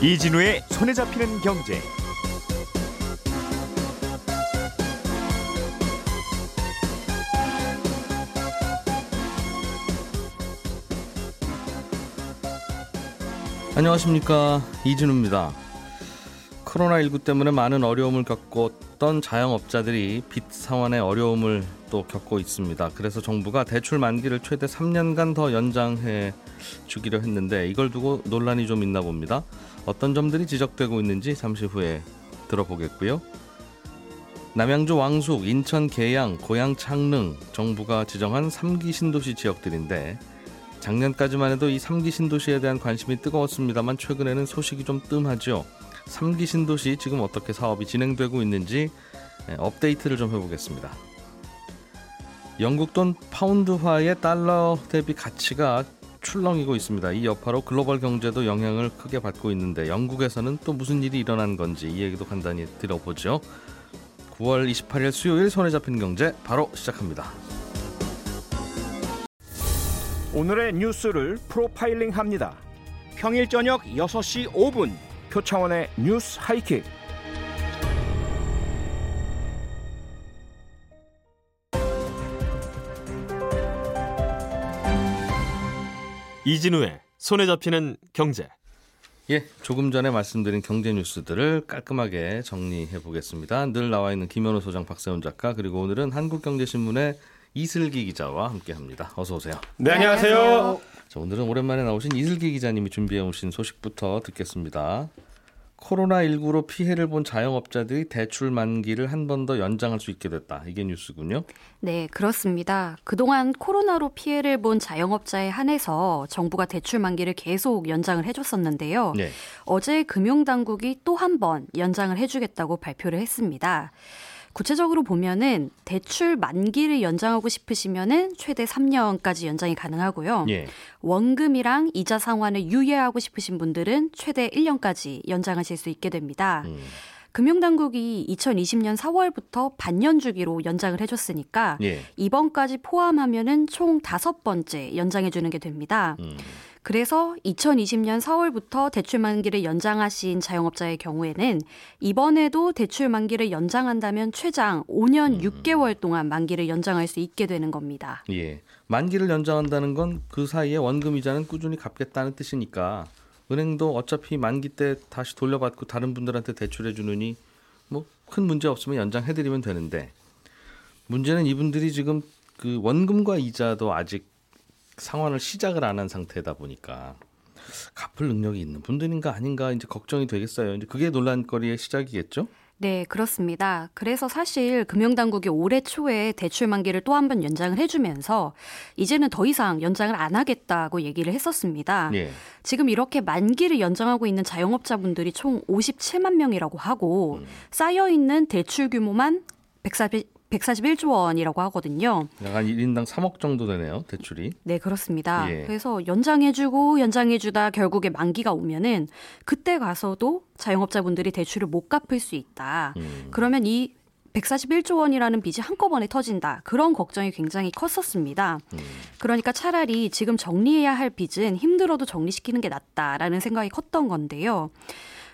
이진우의 손에 잡히는 경제. 안녕하십니까 이진우입니다. 코로나19 때문에 많은 어려움을 겪 었던 자영업자들이 빚 상환의 어려움을 또 겪고 있습니다. 그래서 정부가 대출 만기를 최대 3년간 더 연장해 주기로 했는데 이걸 두고 논란이 좀 있나 봅니다. 어떤 점들이 지적되고 있는지 잠시 후에 들어보겠고요. 남양주 왕숙, 인천 계양, 고양 창릉 정부가 지정한 3기 신도시 지역들인데 작년까지만 해도 이 3기 신도시에 대한 관심이 뜨거웠습니다만 최근에는 소식이 좀 뜸하죠. 3기 신도시 지금 어떻게 사업이 진행되고 있는지 네, 업데이트를 좀 해보겠습니다. 영국 돈 파운드화의 달러 대비 가치가 출렁이고 있습니다. 이 여파로 글로벌 경제도 영향을 크게 받고 있는데 영국에서는 또 무슨 일이 일어난 건지 이 얘기도 간단히 들어보죠. 9월 28일 수요일 손에 잡힌 경제 바로 시작합니다. 오늘의 뉴스를 프로파일링 합니다. 평일 저녁 6시 5분 표창원의 뉴스 하이킥. 이진우의 손에 잡히는 경제. 예, 조금 전에 말씀드린 경제 뉴스들을 깔끔하게 정리해 보겠습니다. 늘 나와 있는 김현우 소장, 박세훈 작가 그리고 오늘은 한국경제신문의 이슬기 기자와 함께합니다. 어서 오세요. 네, 안녕하세요. 자, 오늘은 오랜만에 나오신 이슬기 기자님이 준비해 오신 소식부터 듣겠습니다. 코로나19로 피해를 본 자영업자들이 대출 만기를 한 번 더 연장할 수 있게 됐다. 이게 뉴스군요. 네, 그렇습니다. 그동안 코로나로 피해를 본 자영업자에 한해서 정부가 대출 만기를 계속 연장을 해줬었는데요. 네. 어제 금융당국이 또 한 번 연장을 해주겠다고 발표를 했습니다. 구체적으로 보면은 대출 만기를 연장하고 싶으시면은 최대 3년까지 연장이 가능하고요. 예. 원금이랑 이자 상환을 유예하고 싶으신 분들은 최대 1년까지 연장하실 수 있게 됩니다. 음. 금융당국이 2020년 4월부터 반년 주기로 연장을 해줬으니까 예. 이번까지 포함하면은 총 다섯 번째 연장해주는 게 됩니다. 음. 그래서 2020년 4월부터 대출 만기를 연장하신 자영업자의 경우에는 이번에도 대출 만기를 연장한다면 최장 5년 음. 6개월 동안 만기를 연장할 수 있게 되는 겁니다. 예. 만기를 연장한다는 건 그 사이에 원금 이자는 꾸준히 갚겠다는 뜻이니까 은행도 어차피 만기 때 다시 돌려받고 다른 분들한테 대출해 주느니 뭐 큰 문제 없으면 연장해 드리면 되는데 문제는 이분들이 지금 그 원금과 이자도 아직 상환을 시작을 안 한 상태다 보니까 갚을 능력이 있는 분들인가 아닌가 이제 걱정이 되겠어요. 이제 그게 논란거리의 시작이겠죠? 네, 그렇습니다. 그래서 사실 금융당국이 올해 초에 대출 만기를 또 한 번 연장을 해주면서 이제는 더 이상 연장을 안 하겠다고 얘기를 했었습니다. 네. 지금 이렇게 만기를 연장하고 있는 자영업자분들이 총 57만 명이라고 하고 음. 쌓여 있는 대출 규모만 140, 141조 원이라고 하거든요. 약간 1인당 3억 정도 되네요, 대출이. 네, 그렇습니다. 예. 그래서 연장해주고 연장해주다 결국에 만기가 오면은 그때 가서도 자영업자분들이 대출을 못 갚을 수 있다. 음. 그러면 이 141조 원이라는 빚이 한꺼번에 터진다. 그런 걱정이 굉장히 컸었습니다. 음. 그러니까 차라리 지금 정리해야 할 빚은 힘들어도 정리시키는 게 낫다라는 생각이 컸던 건데요.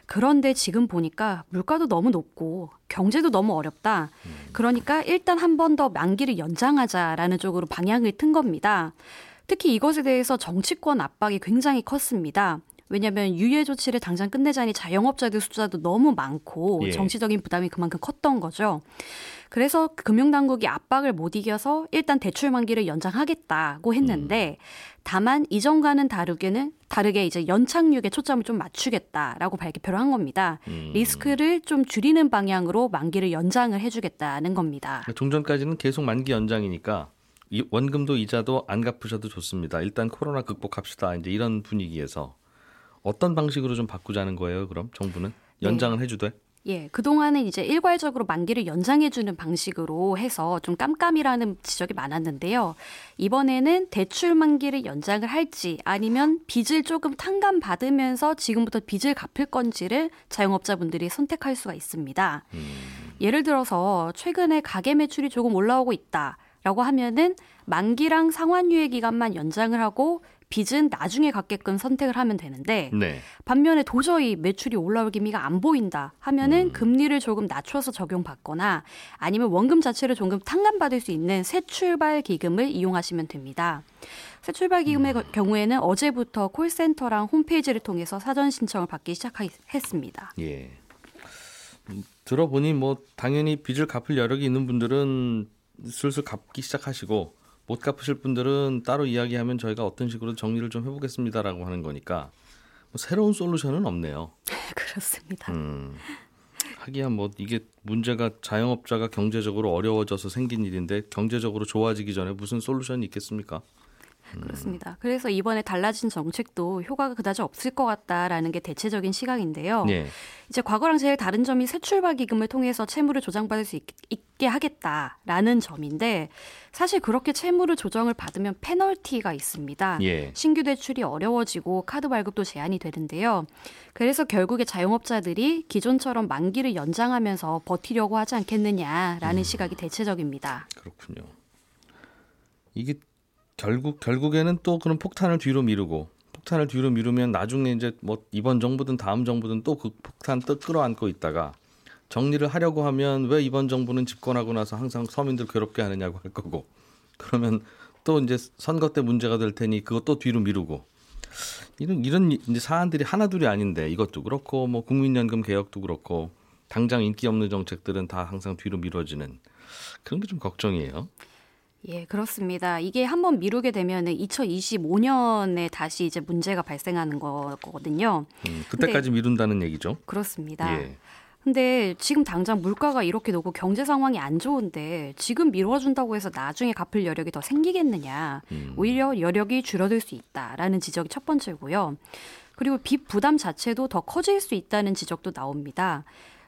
그런데 지금 보니까 물가도 너무 높고 경제도 너무 어렵다. 그러니까 일단 한 번 더 만기를 연장하자라는 쪽으로 방향을 튼 겁니다. 특히 이것에 대해서 정치권 압박이 굉장히 컸습니다. 왜냐하면 유예 조치를 당장 끝내자니 자영업자들 숫자도 너무 많고 예. 정치적인 부담이 그만큼 컸던 거죠. 그래서 금융당국이 압박을 못 이겨서 일단 대출 만기를 연장하겠다고 했는데 음. 다만 이전과는 다르게는 다르게 이제 연착륙에 초점을 좀 맞추겠다라고 발표를 한 겁니다. 음. 리스크를 좀 줄이는 방향으로 만기를 연장을 해주겠다는 겁니다. 종전까지는 계속 만기 연장이니까 이 원금도 이자도 안 갚으셔도 좋습니다. 일단 코로나 극복합시다. 이제 이런 분위기에서 어떤 방식으로 좀 바꾸자는 거예요? 그럼 정부는 연장을 네. 해주되? 예, 그동안은 이제 일괄적으로 만기를 연장해주는 방식으로 해서 좀 깜깜이라는 지적이 많았는데요. 이번에는 대출 만기를 연장을 할지 아니면 빚을 조금 탕감받으면서 지금부터 빚을 갚을 건지를 자영업자분들이 선택할 수가 있습니다. 음. 예를 들어서 최근에 가계 매출이 조금 올라오고 있다. 라고 하면은 만기랑 상환 유예 기간만 연장을 하고 빚은 나중에 갚게끔 선택을 하면 되는데 네. 반면에 도저히 매출이 올라올 기미가 안 보인다 하면은 음. 금리를 조금 낮춰서 적용받거나 아니면 원금 자체를 조금 탕감받을 수 있는 새 출발 기금을 이용하시면 됩니다. 새 출발 기금의 음. 경우에는 어제부터 콜센터랑 홈페이지를 통해서 사전 신청을 받기 시작했습니다. 예. 음, 들어보니 뭐 당연히 빚을 갚을 여력이 있는 분들은 슬슬 갚기 시작하시고 못 갚으실 분들은 따로 이야기하면 저희가 어떤 식으로 정리를 좀 해보겠습니다라고 하는 거니까 뭐 새로운 솔루션은 없네요. 그렇습니다. 음, 하기야 뭐 이게 문제가 자영업자가 경제적으로 어려워져서 생긴 일인데 경제적으로 좋아지기 전에 무슨 솔루션이 있겠습니까? 그렇습니다. 그래서 이번에 달라진 정책도 효과가 그다지 없을 것 같다라는 게 대체적인 시각인데요. 네. 이제 과거랑 제일 다른 점이 새 출발 기금을 통해서 채무를 조정받을 수 있, 게 하겠다라는 점인데 사실 그렇게 채무를 조정을 받으면 페널티가 있습니다. 예. 신규 대출이 어려워지고 카드 발급도 제한이 되는데요. 그래서 결국에 자영업자들이 기존처럼 만기를 연장하면서 버티려고 하지 않겠느냐라는 음. 시각이 대체적입니다. 그렇군요. 이게 결국 결국에는 또 그런 폭탄을 뒤로 미루고 폭탄을 뒤로 미루면 나중에 이제 뭐 이번 정부든 다음 정부든 또 그 폭탄 또 끌어안고 있다가 정리를 하려고 하면 왜 이번 정부는 집권하고 나서 항상 서민들 괴롭게 하느냐고 할 거고 그러면 또 이제 선거 때 문제가 될 테니 그것도 뒤로 미루고 이런 이런 이제 사안들이 하나둘이 아닌데 이것도 그렇고 뭐 국민연금 개혁도 그렇고 당장 인기 없는 정책들은 다 항상 뒤로 미뤄지는 그런 게 좀 걱정이에요. 예, 그렇습니다. 이게 한번 미루게 되면 2025년에 다시 이제 문제가 발생하는 거거든요. 음, 그때까지 근데, 미룬다는 얘기죠. 그렇습니다. 예. 근데 지금 당장 물가가 이렇게 높고 경제 상황이 안 좋은데 지금 미뤄준다고 해서 나중에 갚을 여력이 더 생기겠느냐. 음. 오히려 여력이 줄어들 수 있다라는 지적이 첫 번째고요. 그리고 빚 부담 자체도 더 커질 수 있다는 지적도 나옵니다.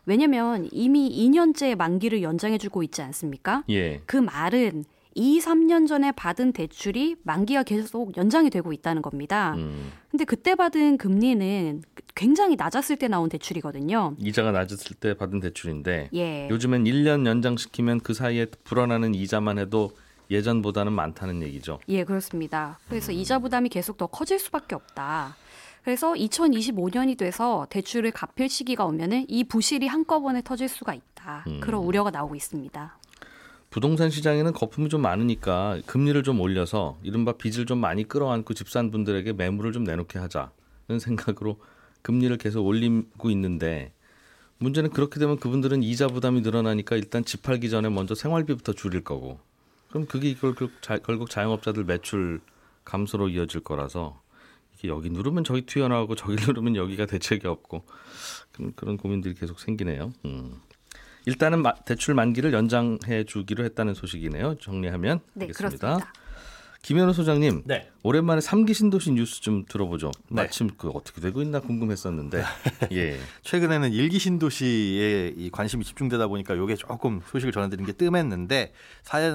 왜냐면 이미 2년째 만기를 연장해주고 있지 않습니까? 예. 그 말은 2, 3년 전에 받은 대출이 만기가 계속 연장이 되고 있다는 겁니다. 음. 근데 그때 받은 금리는 굉장히 낮았을 때 나온 대출이거든요. 이자가 낮았을 때 받은 대출인데 예. 요즘엔 1년 연장시키면 그 사이에 불어나는 이자만 해도 예전보다는 많다는 얘기죠. 예, 그렇습니다. 그래서 음. 이자 부담이 계속 더 커질 수밖에 없다. 그래서 2025년이 돼서 대출을 갚을 시기가 오면은 이 부실이 한꺼번에 터질 수가 있다. 음. 그런 우려가 나오고 있습니다. 부동산 시장에는 거품이 좀 많으니까 금리를 좀 올려서 이른바 빚을 좀 많이 끌어안고 집산분들에게 매물을 좀 내놓게 하자는 생각으로 금리를 계속 올리고 있는데 문제는 그렇게 되면 그분들은 이자 부담이 늘어나니까 일단 집 팔기 전에 먼저 생활비부터 줄일 거고 그럼 그게 결국, 자, 결국 자영업자들 매출 감소로 이어질 거라서 이게 여기 누르면 저기 튀어나오고 저기 누르면 여기가 대책이 없고 그런, 그런 고민들이 계속 생기네요. 음. 일단은 대출 만기를 연장해 주기로 했다는 소식이네요. 정리하면 네, 되겠습니다. 그렇습니다. 김현우 소장님, 네. 오랜만에 삼기 신도시 뉴스 좀 들어보죠. 네. 마침 그 어떻게 되고 있나 궁금했었는데, 예. 최근에는 일기 신도시에 이 관심이 집중되다 보니까 이게 조금 소식을 전해드린 게 뜸했는데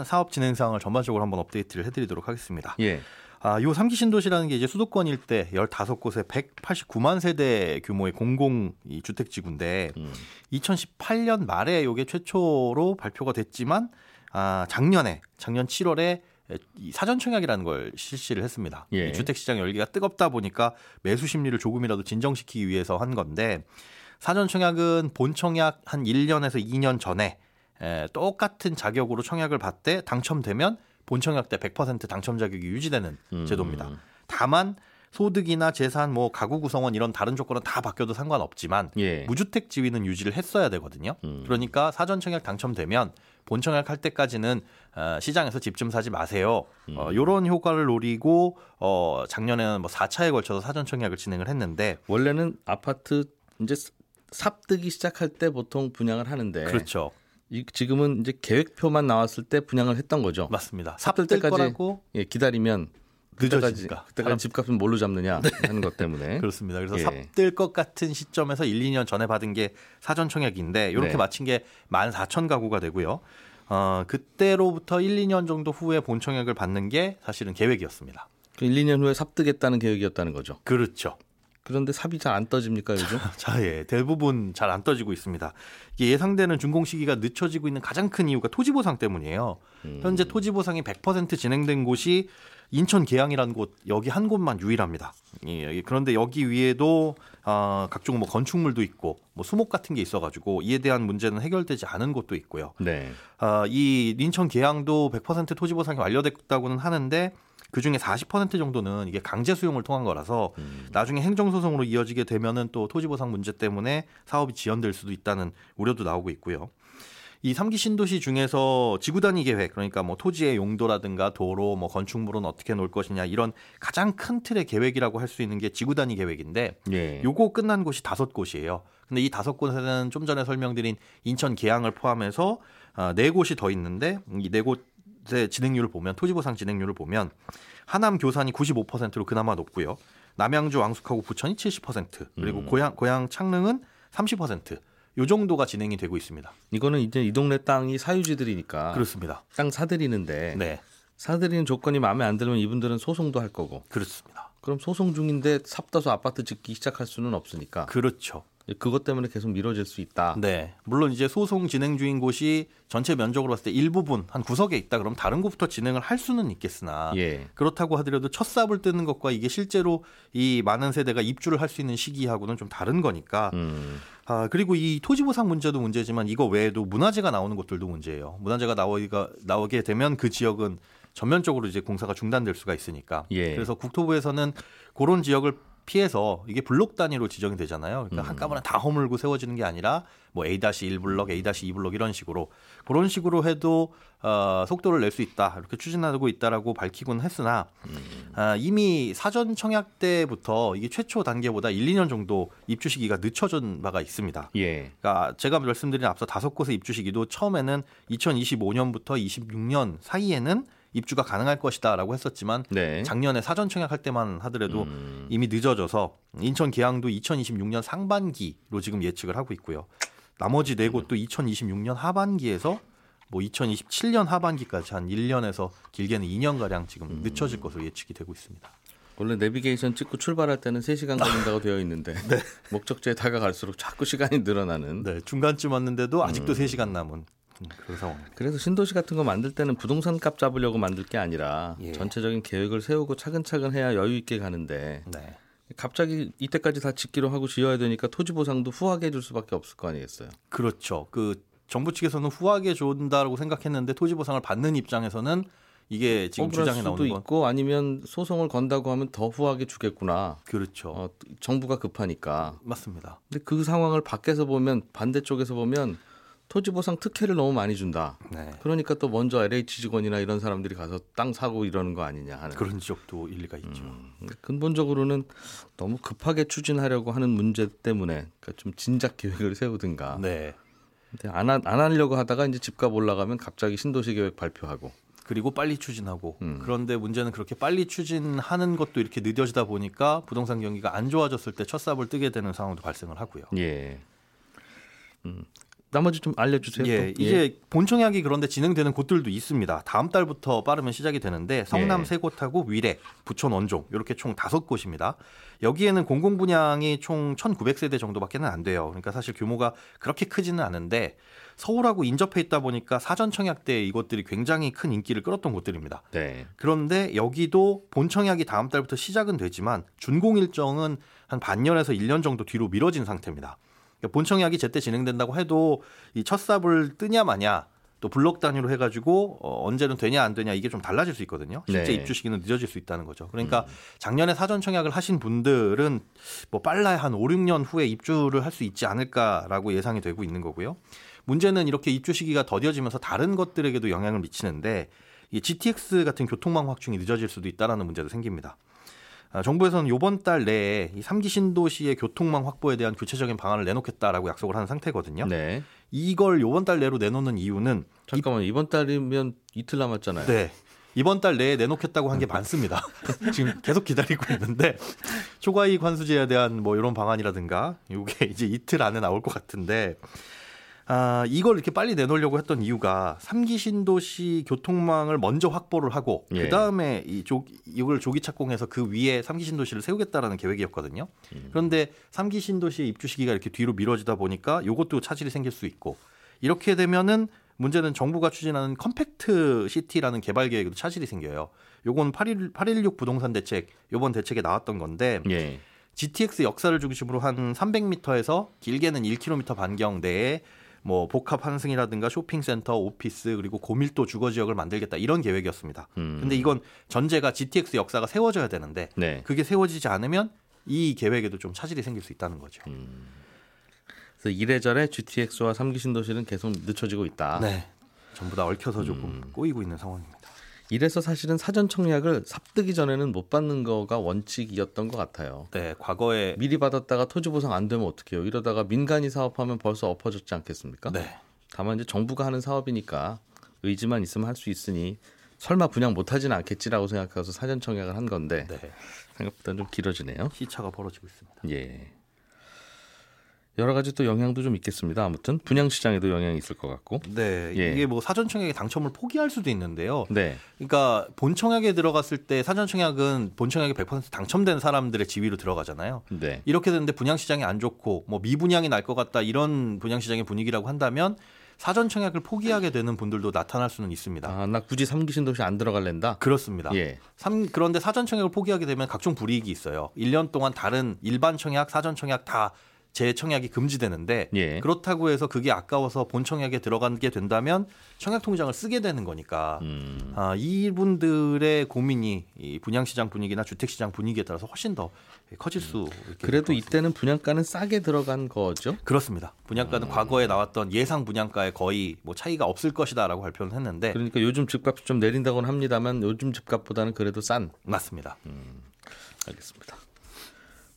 사업 진행 상황을 전반적으로 한번 업데이트를 해드리도록 하겠습니다. 예. 아, 요 3기 신도시라는 게 이제 수도권 일대 15곳에 189만 세대 규모의 공공 이 주택 지구인데 음. 2018년 말에 요게 최초로 발표가 됐지만 아, 작년에 작년 7월에 이 사전 청약이라는 걸 실시를 했습니다. 예. 주택 시장 열기가 뜨겁다 보니까 매수 심리를 조금이라도 진정시키기 위해서 한 건데 사전 청약은 본 청약 한 1년에서 2년 전에 에, 똑같은 자격으로 청약을 받되 당첨되면 본청약 때 100% 당첨 자격이 유지되는 음. 제도입니다. 다만 소득이나 재산, 뭐 가구 구성원 이런 다른 조건은 다 바뀌어도 상관없지만 예. 무주택 지위는 유지를 했어야 되거든요. 음. 그러니까 사전 청약 당첨되면 본 청약 할 때까지는 어, 시장에서 집 좀 사지 마세요. 음. 어, 요런 효과를 노리고 어, 작년에는 뭐 4차에 걸쳐서 사전 청약을 진행을 했는데 원래는 아파트 이제 삽뜨기 시작할 때 보통 분양을 하는데 그렇죠. 지금은 이제 계획표만 나왔을 때 분양을 했던 거죠. 맞습니다. 삽들 때까지 예, 기다리면 늦어지니까 그때까지 집값은 뭘로 잡느냐 네. 하는 것 때문에 그렇습니다. 그래서 예. 삽들 것 같은 시점에서 1, 2년 전에 받은 게 사전 청약인데 이렇게 네. 마친 게 14,000 가구가 되고요. 어, 그때로부터 1, 2년 정도 후에 본 청약을 받는 게 사실은 계획이었습니다. 1, 그 2년 후에 삽뜨겠다는 계획이었다는 거죠. 그렇죠. 그런데 삽이 잘 안 떠집니까 요즘? 자, 예, 대부분 잘 안 떠지고 있습니다. 이게 예상되는 준공 시기가 늦춰지고 있는 가장 큰 이유가 토지 보상 때문이에요. 음. 현재 토지 보상이 100% 진행된 곳이 인천 계양이라는 곳 여기 한 곳만 유일합니다. 예, 그런데 여기 위에도 어, 각종 뭐 건축물도 있고 뭐 수목 같은 게 있어가지고 이에 대한 문제는 해결되지 않은 곳도 있고요. 네. 어, 이 인천 계양도 100% 토지 보상이 완료됐다고는 하는데 그 중에 40% 정도는 이게 강제 수용을 통한 거라서 음. 나중에 행정 소송으로 이어지게 되면은 또 토지 보상 문제 때문에 사업이 지연될 수도 있다는 우려도 나오고 있고요. 이 3기 신도시 중에서 지구 단위 계획 그러니까 뭐 토지의 용도라든가 도로 뭐 건축물은 어떻게 놓을 것이냐 이런 가장 큰 틀의 계획이라고 할 수 있는 게 지구 단위 계획인데 예. 요거 끝난 곳이 다섯 곳이에요. 근데 이 다섯 곳에는 좀 전에 설명드린 인천 계양을 포함해서 아, 네 곳이 더 있는데 이 네 곳 의 진행률을 보면 토지 보상 진행률을 보면 하남 교산이 95%로 그나마 높고요. 남양주 왕숙하고 부천이 70% 그리고 음. 고향 고향 창릉은 30%. 요 정도가 진행이 되고 있습니다. 이거는 이제 이 동네 땅이 사유지들이니까 그렇습니다. 땅 사들이는데 네. 사들이는 조건이 마음에 안 들면 이분들은 소송도 할 거고 그렇습니다. 그럼 소송 중인데 삽다서 아파트 짓기 시작할 수는 없으니까 그렇죠. 그것 때문에 계속 미뤄질 수 있다. 네. 물론 이제 소송 진행 중인 곳이 전체 면적으로 봤을 때 일부분 한 구석에 있다 그럼 다른 곳부터 진행을 할 수는 있겠으나 예. 그렇다고 하더라도 첫 삽을 뜨는 것과 이게 실제로 이 많은 세대가 입주를 할 수 있는 시기하고는 좀 다른 거니까. 음. 아, 그리고 이 토지 보상 문제도 문제지만 이거 외에도 문화재가 나오는 것들도 문제예요. 문화재가 나오기가 나오게 되면 그 지역은 전면적으로 이제 공사가 중단될 수가 있으니까. 예. 그래서 국토부에서는 그런 지역을 피해서 이게 블록 단위로 지정이 되잖아요. 그러니까 음. 한꺼번에 다 허물고 세워지는 게 아니라 뭐 A-1블록, A-2블록 이런 식으로 그런 식으로 해도 어, 속도를 낼 수 있다 이렇게 추진하고 있다라고 밝히곤 했으나 음. 아, 이미 사전 청약 때부터 이게 최초 단계보다 1, 2년 정도 입주 시기가 늦춰진 바가 있습니다. 예. 그러니까 제가 말씀드린 앞서 다섯 곳의 입주 시기도 처음에는 2025년부터 26년 사이에는 입주가 가능할 것이다라고 했었지만 네. 작년에 사전 청약할 때만 하더라도 음. 이미 늦어져서 인천 계양도 2026년 상반기로 지금 예측을 하고 있고요. 나머지 네 곳도 2026년 하반기에서 뭐 2027년 하반기까지 한 1년에서 길게는 2년 가량 지금 음. 늦춰질 것으로 예측이 되고 있습니다. 원래 내비게이션 찍고 출발할 때는 3시간 걸린다고 되어 있는데 네. 목적지에 다가갈수록 자꾸 시간이 늘어나는. 네, 중간쯤 왔는데도 아직도 음. 3시간 남은 그런 상황. 그래서 신도시 같은 거 만들 때는 부동산 값 잡으려고 만들 게 아니라 예. 전체적인 계획을 세우고 차근차근 해야 여유 있게 가는데 네. 갑자기 이때까지 다 짓기로 하고 지어야 되니까 토지 보상도 후하게 해줄 수밖에 없을 거 아니겠어요? 그렇죠. 그 정부 측에서는 후하게 준다라고 생각했는데 토지 보상을 받는 입장에서는 이게 지금 주장에 나오는 건 있고 아니면 소송을 건다고 하면 더 후하게 주겠구나. 그렇죠. 어, 정부가 급하니까. 맞습니다. 근데 그 상황을 밖에서 보면 반대쪽에서 보면 토지보상 특혜를 너무 많이 준다. 네. 그러니까 또 먼저 LH 직원이나 이런 사람들이 가서 땅 사고 이러는 거 아니냐 하는 그런 지적도 일리가 있죠. 음, 근본적으로는 너무 급하게 추진하려고 하는 문제 때문에 그러니까 좀 진작 계획을 세우든가. 네. 근데 안, 하, 안 하려고 하다가 이제 집값 올라가면 갑자기 신도시 계획 발표하고. 그리고 빨리 추진하고 음. 그런데 문제는 그렇게 빨리 추진하는 것도 이렇게 늦어지다 보니까 부동산 경기가 안 좋아졌을 때 첫 삽을 뜨게 되는 상황도 발생을 하고요. 예. 음. 나머지 좀 알려주세요. 예, 또. 이제 예. 본청약이 그런데 진행되는 곳들도 있습니다. 다음 달부터 빠르면 시작이 되는데 성남 예. 세 곳하고 위례, 부천 원종 이렇게 총 다섯 곳입니다. 여기에는 공공 분양이 총 1,900세대 정도밖에는 안 돼요. 그러니까 사실 규모가 그렇게 크지는 않은데 서울하고 인접해 있다 보니까 사전 청약 때 이것들이 굉장히 큰 인기를 끌었던 곳들입니다. 네. 그런데 여기도 본 청약이 다음 달부터 시작은 되지만 준공 일정은 한 반년에서 1년 정도 뒤로 미뤄진 상태입니다. 그러니까 본청약이 제때 진행된다고 해도 이 첫 삽을 뜨냐 마냐 또 블록 단위로 해가지고 어, 언제는 되냐 안 되냐 이게 좀 달라질 수 있거든요. 실제 네. 입주 시기는 늦어질 수 있다는 거죠. 그러니까 음. 작년에 사전 청약을 하신 분들은 뭐 빨라야 한 5, 6년 후에 입주를 할 수 있지 않을까라고 예상이 되고 있는 거고요. 문제는 이렇게 입주 시기가 더뎌지면서 다른 것들에게도 영향을 미치는데 이 GTX 같은 교통망 확충이 늦어질 수도 있다라는 문제도 생깁니다. 아, 정부에서는 이번 달 내에 이 3기 신도시의 교통망 확보에 대한 구체적인 방안을 내놓겠다라고 약속을 하는 상태거든요. 네. 이걸 이번 달 내로 내놓는 이유는 잠깐만 이 번 달이면 이틀 남았잖아요. 네. 이번 달 내에 내놓겠다고 한 게 많습니다. 지금 계속 기다리고 있는데 초과이익 환수제에 대한 뭐 이런 방안이라든가 이게 이제 이틀 안에 나올 것 같은데 아, 이걸 이렇게 빨리 내놓으려고 했던 이유가 삼기 신도시 교통망을 먼저 확보를 하고 예. 그다음에 이 조, 이걸 조기 착공해서 그 위에 삼기 신도시를 세우겠다라는 계획이었거든요. 음. 그런데 삼기 신도시의 입주 시기가 이렇게 뒤로 미뤄지다 보니까 이것도 차질이 생길 수 있고 이렇게 되면은 문제는 정부가 추진하는 컴팩트 시티라는 개발 계획에도 차질이 생겨요. 요건 8 816 부동산 대책 요번 대책에 나왔던 건데 예. GTX 역사를 중심으로 한 300m에서 길게는 1km 반경 내에 뭐 복합 환승이라든가 쇼핑센터, 오피스 그리고 고밀도 주거 지역을 만들겠다 이런 계획이었습니다. 음. 근데 이건 전제가 GTX 역사가 세워져야 되는데 네. 그게 세워지지 않으면 이 계획에도 좀 차질이 생길 수 있다는 거죠. 음. 그래서 이래저래 GTX와 삼기 신도시는 계속 늦춰지고 있다. 네. 전부 다 얽혀서 조금 음. 꼬이고 있는 상황입니다. 이래서 사실은 사전 청약을 삽뜨기 전에는 못 받는 거가 원칙이었던 것 같아요. 네, 과거에 미리 받았다가 토지 보상 안 되면 어떡해요? 이러다가 민간이 사업하면 벌써 엎어졌지 않겠습니까? 네. 다만 이제 정부가 하는 사업이니까 의지만 있으면 할 수 있으니 설마 분양 못 하지는 않겠지라고 생각해서 사전 청약을 한 건데 네. 생각보다 좀 길어지네요. 시차가 벌어지고 있습니다. 예. 여러 가지 또 영향도 좀 있겠습니다. 아무튼 분양 시장에도 영향이 있을 것 같고. 네, 예. 이게 뭐 사전 청약의 당첨을 포기할 수도 있는데요. 네. 그러니까 본 청약에 들어갔을 때 사전 청약은 본 청약에 100% 당첨된 사람들의 지위로 들어가잖아요. 네. 이렇게 되는데 분양 시장이 안 좋고 뭐 미분양이 날 것 같다 이런 분양 시장의 분위기라고 한다면 사전 청약을 포기하게 되는 분들도 나타날 수는 있습니다. 아, 나 굳이 삼기 신도시 안 들어갈랜다? 그렇습니다. 예. 삼, 그런데 사전 청약을 포기하게 되면 각종 불이익이 있어요. 1년 동안 다른 일반 청약, 사전 청약 다 재청약이 금지되는데 예. 그렇다고 해서 그게 아까워서 본 청약에 들어가게 된다면 청약 통장을 쓰게 되는 거니까 음. 아, 이분들의 고민이 이 분양시장 분위기나 주택시장 분위기에 따라서 훨씬 더 커질 수 음. 그래도 이때는 분양가는 싸게 들어간 거죠? 그렇습니다. 분양가는 음. 과거에 나왔던 예상 분양가에 거의 뭐 차이가 없을 것이다라고 발표는 했는데 그러니까 요즘 집값 좀 내린다고는 합니다만 요즘 집값보다는 그래도 싼 맞습니다. 음. 알겠습니다.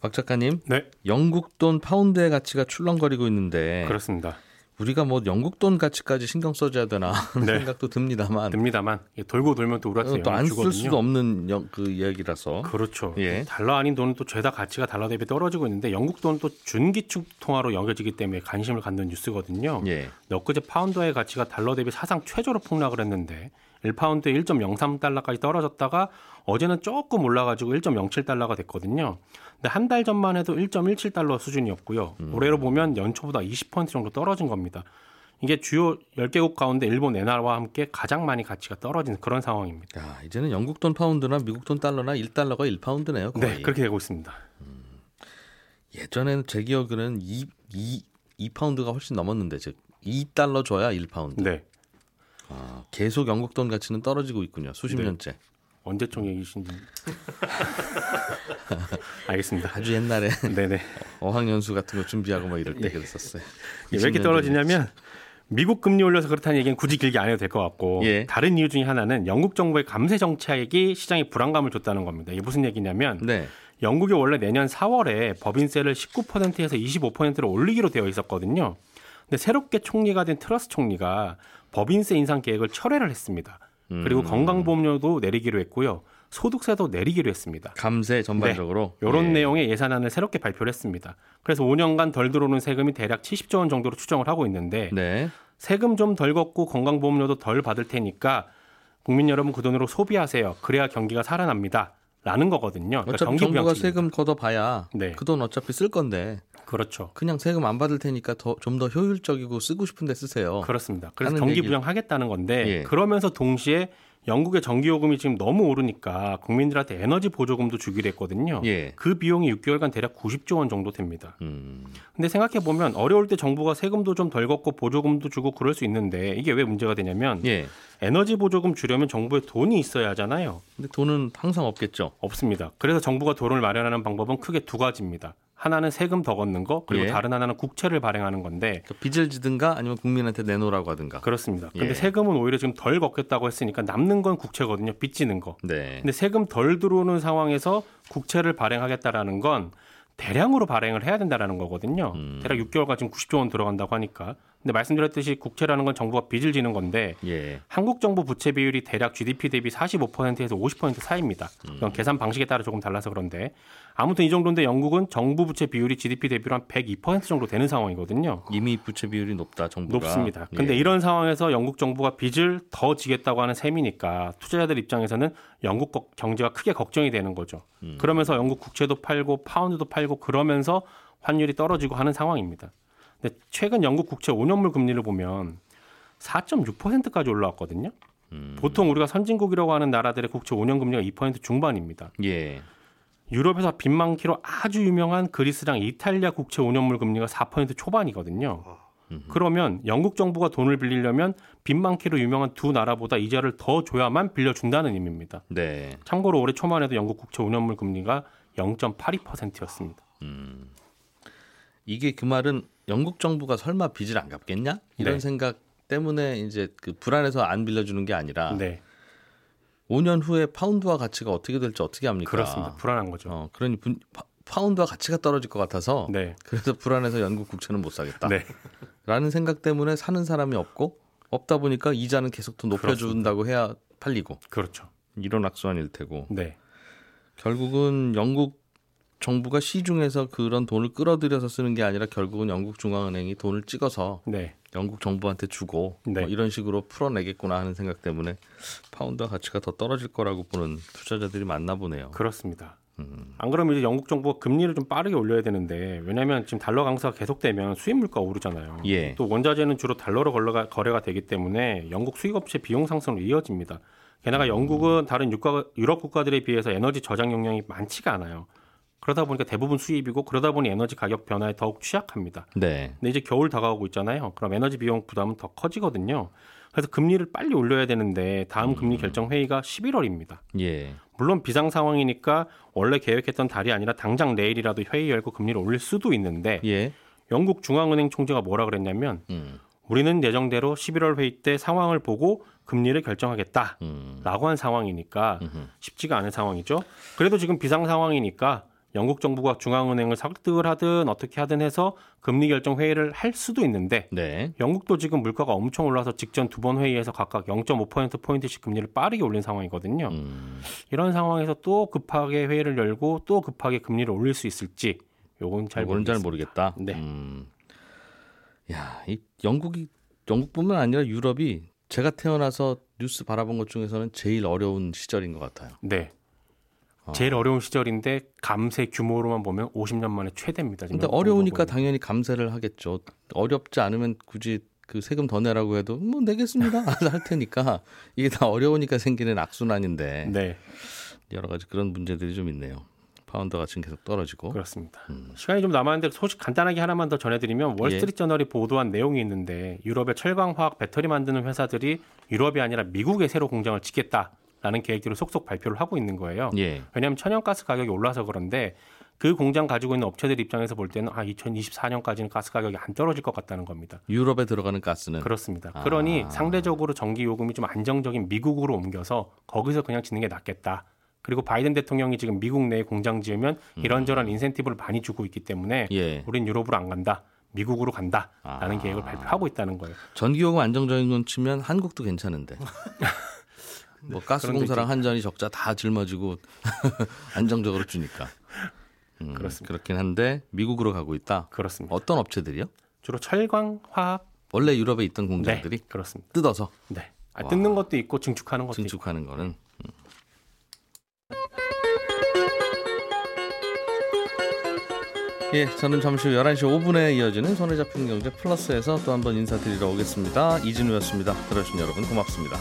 박 작가님, 네. 영국 돈 파운드의 가치가 출렁거리고 있는데 그렇습니다. 우리가 뭐 영국 돈 가치까지 신경 써줘야 되나 하는 네. 생각도 듭니다만 듭니다만 돌고 돌면 또 우라스 또 안 쓸 수도 없는 영, 그 이야기라서 그렇죠. 예. 달러 아닌 돈은 또 죄다 가치가 달러 대비 떨어지고 있는데 영국 돈은 또 준기축 통화로 여겨지기 때문에 관심을 갖는 뉴스거든요. 예. 엊그제 파운드의 가치가 달러 대비 사상 최저로 폭락을 했는데 1파운드에 1.03달러까지 떨어졌다가 어제는 조금 올라가지고 1.07달러가 됐거든요. 근데 한 달 전만 해도 1.17달러 수준이었고요. 음. 올해로 보면 연초보다 20% 정도 떨어진 겁니다. 이게 주요 10개국 가운데 일본 엔화와 함께 가장 많이 가치가 떨어진 그런 상황입니다. 야, 이제는 영국 돈 파운드나 미국 돈 달러나 1달러가 1파운드네요. 거의. 네, 그렇게 되고 있습니다. 음. 예전에는 제 기억에는 2, 2, 2파운드가 훨씬 넘었는데 즉 2달러 줘야 1파운드. 네. 아, 계속 영국 돈 가치는 떨어지고 있군요. 수십 네. 년째. 언제적 얘기신지. 알겠습니다. 아주 옛날에 네네. 어학연수 같은 거 준비하고 뭐 이럴 때 예. 그랬었어요. 예, 왜 이렇게 떨어지냐면 미국 금리 올려서 그렇다는 얘기는 굳이 길게 안 해도 될 것 같고 예. 다른 이유 중에 하나는 영국 정부의 감세 정책이 시장에 불안감을 줬다는 겁니다. 이게 무슨 얘기냐면 네. 영국이 원래 내년 4월에 법인세를 19%에서 25%로 올리기로 되어 있었거든요. 근데 새롭게 총리가 된 트러스 총리가 법인세 인상 계획을 철회를 했습니다. 그리고 음. 건강보험료도 내리기로 했고요. 소득세도 내리기로 했습니다. 감세 전반적으로 네. 이런 예. 내용의 예산안을 새롭게 발표를 했습니다. 그래서 5년간 덜 들어오는 세금이 대략 70조 원 정도로 추정을 하고 있는데 네. 세금 좀 덜 걷고 건강보험료도 덜 받을 테니까 국민 여러분 그 돈으로 소비하세요. 그래야 경기가 살아납니다. 라는 거거든요. 그러니까 어차피 정부가 세금 걷어봐야 네. 그돈 어차피 쓸 건데 그렇죠. 그냥 세금 안 받을 테니까 더좀더 효율적이고 쓰고 싶은데 쓰세요. 그렇습니다. 그래서 경기 부양하겠다는 건데 예. 그러면서 동시에 영국의 전기요금이 지금 너무 오르니까 국민들한테 에너지 보조금도 주기로 했거든요. 예. 그 비용이 6개월간 대략 90조 원 정도 됩니다. 음. 근데 생각해 보면 어려울 때 정부가 세금도 좀 덜 걷고 보조금도 주고 그럴 수 있는데 이게 왜 문제가 되냐면 예. 에너지 보조금 주려면 정부에 돈이 있어야 하잖아요. 근데 돈은 항상 없겠죠. 없습니다. 그래서 정부가 돈을 마련하는 방법은 크게 두 가지입니다. 하나는 세금 더 걷는 거 그리고 예. 다른 하나는 국채를 발행하는 건데 그러니까 빚을 지든가 아니면 국민한테 내놓으라고 하든가 그렇습니다. 근데 예. 세금은 오히려 지금 덜 걷겠다고 했으니까 남는 건 국채거든요. 빚 지는 거. 네. 근데 세금 덜 들어오는 상황에서 국채를 발행하겠다라는 건 대량으로 발행을 해야 된다라는 거거든요. 음. 대략 6개월간 지금 90조 원 들어간다고 하니까. 근데 말씀드렸듯이 국채라는 건 정부가 빚을 지는 건데 예. 한국 정부 부채 비율이 대략 GDP 대비 45%에서 50% 사이입니다. 음. 계산 방식에 따라 조금 달라서 그런데 아무튼 이 정도인데 영국은 정부 부채 비율이 GDP 대비로 한 102% 정도 되는 상황이거든요. 이미 부채 비율이 높다 정부가. 높습니다. 근데 예. 이런 상황에서 영국 정부가 빚을 더 지겠다고 하는 셈이니까 투자자들 입장에서는 영국 경제가 크게 걱정이 되는 거죠. 음. 그러면서 영국 국채도 팔고 파운드도 팔고 그러면서 환율이 떨어지고 하는 상황입니다. 근데 최근 영국 국채 5년물 금리를 보면 4.6%까지 올라왔거든요. 음. 보통 우리가 선진국이라고 하는 나라들의 국채 5년 금리가 2% 중반입니다. 예. 유럽에서 빚 많기로 아주 유명한 그리스랑 이탈리아 국채 5년물 금리가 4% 초반이거든요. 그러면 영국 정부가 돈을 빌리려면 빚 많기로 유명한 두 나라보다 이자를 더 줘야만 빌려준다는 의미입니다. 네. 참고로 올해 초만 해도 영국 국채 5년물 금리가 0.82%였습니다. 음. 이게 그 말은 영국 정부가 설마 빚을 안 갚겠냐? 이런 네. 생각 때문에 이제 그 불안해서 안 빌려주는 게 아니라 네. 5년 후에 파운드와 가치가 어떻게 될지 어떻게 합니까? 그렇습니다. 불안한 거죠. 어, 그러니 분, 파 운드와 가치가 떨어질 것 같아서 네. 그래서 불안해서 영국 국채는 못 사겠다. 네. 라는 생각 때문에 사는 사람이 없고 없다 보니까 이자는 계속 더 높여준다고 해야 팔리고. 그렇죠. 이런 악순환일 테고. 네. 결국은 영국 정부가 시중에서 그런 돈을 끌어들여서 쓰는 게 아니라 결국은 영국 중앙은행이 돈을 찍어서 네. 영국 정부한테 주고 네. 뭐 이런 식으로 풀어내겠구나 하는 생각 때문에 파운드 가치가 더 떨어질 거라고 보는 투자자들이 많나 보네요. 그렇습니다. 음. 안 그러면 이제 영국 정부가 금리를 좀 빠르게 올려야 되는데 왜냐하면 지금 달러 강세가 계속되면 수입 물가 오르잖아요. 예. 또 원자재는 주로 달러로 거래가, 거래가 되기 때문에 영국 수입업체 비용 상승으로 이어집니다. 게다가 영국은 다른 유럽 국가들에 비해서 에너지 저장 용량이 많지가 않아요. 그러다 보니까 대부분 수입이고 그러다 보니 에너지 가격 변화에 더욱 취약합니다. 네. 근데 이제 겨울 다가오고 있잖아요. 그럼 에너지 비용 부담은 더 커지거든요. 그래서 금리를 빨리 올려야 되는데 다음 음. 금리 결정 회의가 11월입니다. 예. 물론 비상 상황이니까 원래 계획했던 달이 아니라 당장 내일이라도 회의 열고 금리를 올릴 수도 있는데 예. 영국 중앙은행 총재가 뭐라 그랬냐면 음. 우리는 예정대로 11월 회의 때 상황을 보고 금리를 결정하겠다라고 음. 한 상황이니까 쉽지가 않은 상황이죠. 그래도 지금 비상 상황이니까 영국 정부가 중앙은행을 설득을 하든 어떻게 하든 해서 금리 결정 회의를 할 수도 있는데 네. 영국도 지금 물가가 엄청 올라서 직전 두 번 회의에서 각각 0.5% 포인트씩 금리를 빠르게 올린 상황이거든요. 음. 이런 상황에서 또 급하게 회의를 열고 또 급하게 금리를 올릴 수 있을지 요건 잘. 잘 모르겠다. 네. 음. 야, 이 영국이 영국뿐만 아니라 유럽이 제가 태어나서 뉴스 바라본 것 중에서는 제일 어려운 시절인 것 같아요. 네. 제일 어려운 시절인데 감세 규모로만 보면 50년 만에 최대입니다. 근데 어려우니까 당연히 감세를 하겠죠. 어렵지 않으면 굳이 그 세금 더 내라고 해도 뭐 내겠습니다 할 테니까 이게 다 어려우니까 생기는 악순환인데 네. 여러 가지 그런 문제들이 좀 있네요. 파운드가 지금 계속 떨어지고 그렇습니다. 음. 시간이 좀 남았는데 소식 간단하게 하나만 더 전해드리면 월스트리트 저널이 보도한 내용이 있는데 유럽의 철광화학 배터리 만드는 회사들이 유럽이 아니라 미국에 새로 공장을 짓겠다. 라는 계획들을 속속 발표를 하고 있는 거예요. 예. 왜냐하면 천연가스 가격이 올라서 그런데 그 공장 가지고 있는 업체들 입장에서 볼 때는 아 2024년까지는 가스 가격이 안 떨어질 것 같다는 겁니다. 유럽에 들어가는 가스는 그렇습니다. 아. 그러니 상대적으로 전기 요금이 좀 안정적인 미국으로 옮겨서 거기서 그냥 짓는 게 낫겠다. 그리고 바이든 대통령이 지금 미국 내에 공장 지으면 음. 이런저런 인센티브를 많이 주고 있기 때문에 예. 우린 유럽으로 안 간다. 미국으로 간다라는 아. 계획을 발표하고 있다는 거예요. 전기요금 안정적인 건 치면 한국도 괜찮은데. 뭐 네, 가스공사랑 한전이 적자 다 짊어지고 안정적으로 주니까. 음, 그렇습니다. 그렇긴 한데 미국으로 가고 있다. 그렇습니다. 어떤 업체들이요? 주로 철광, 화학. 원래 유럽에 있던 공장들이 네, 그렇습니다. 뜯어서. 네. 아, 뜯는 것도 있고 증축하는 것도 증축하는 있고. 거는. 음. 예, 저는 잠시 후 11시 5분에 이어지는 손에 잡히는 경제 플러스에서 또 한번 인사드리러 오겠습니다. 이진우였습니다. 들어주신 여러분 고맙습니다.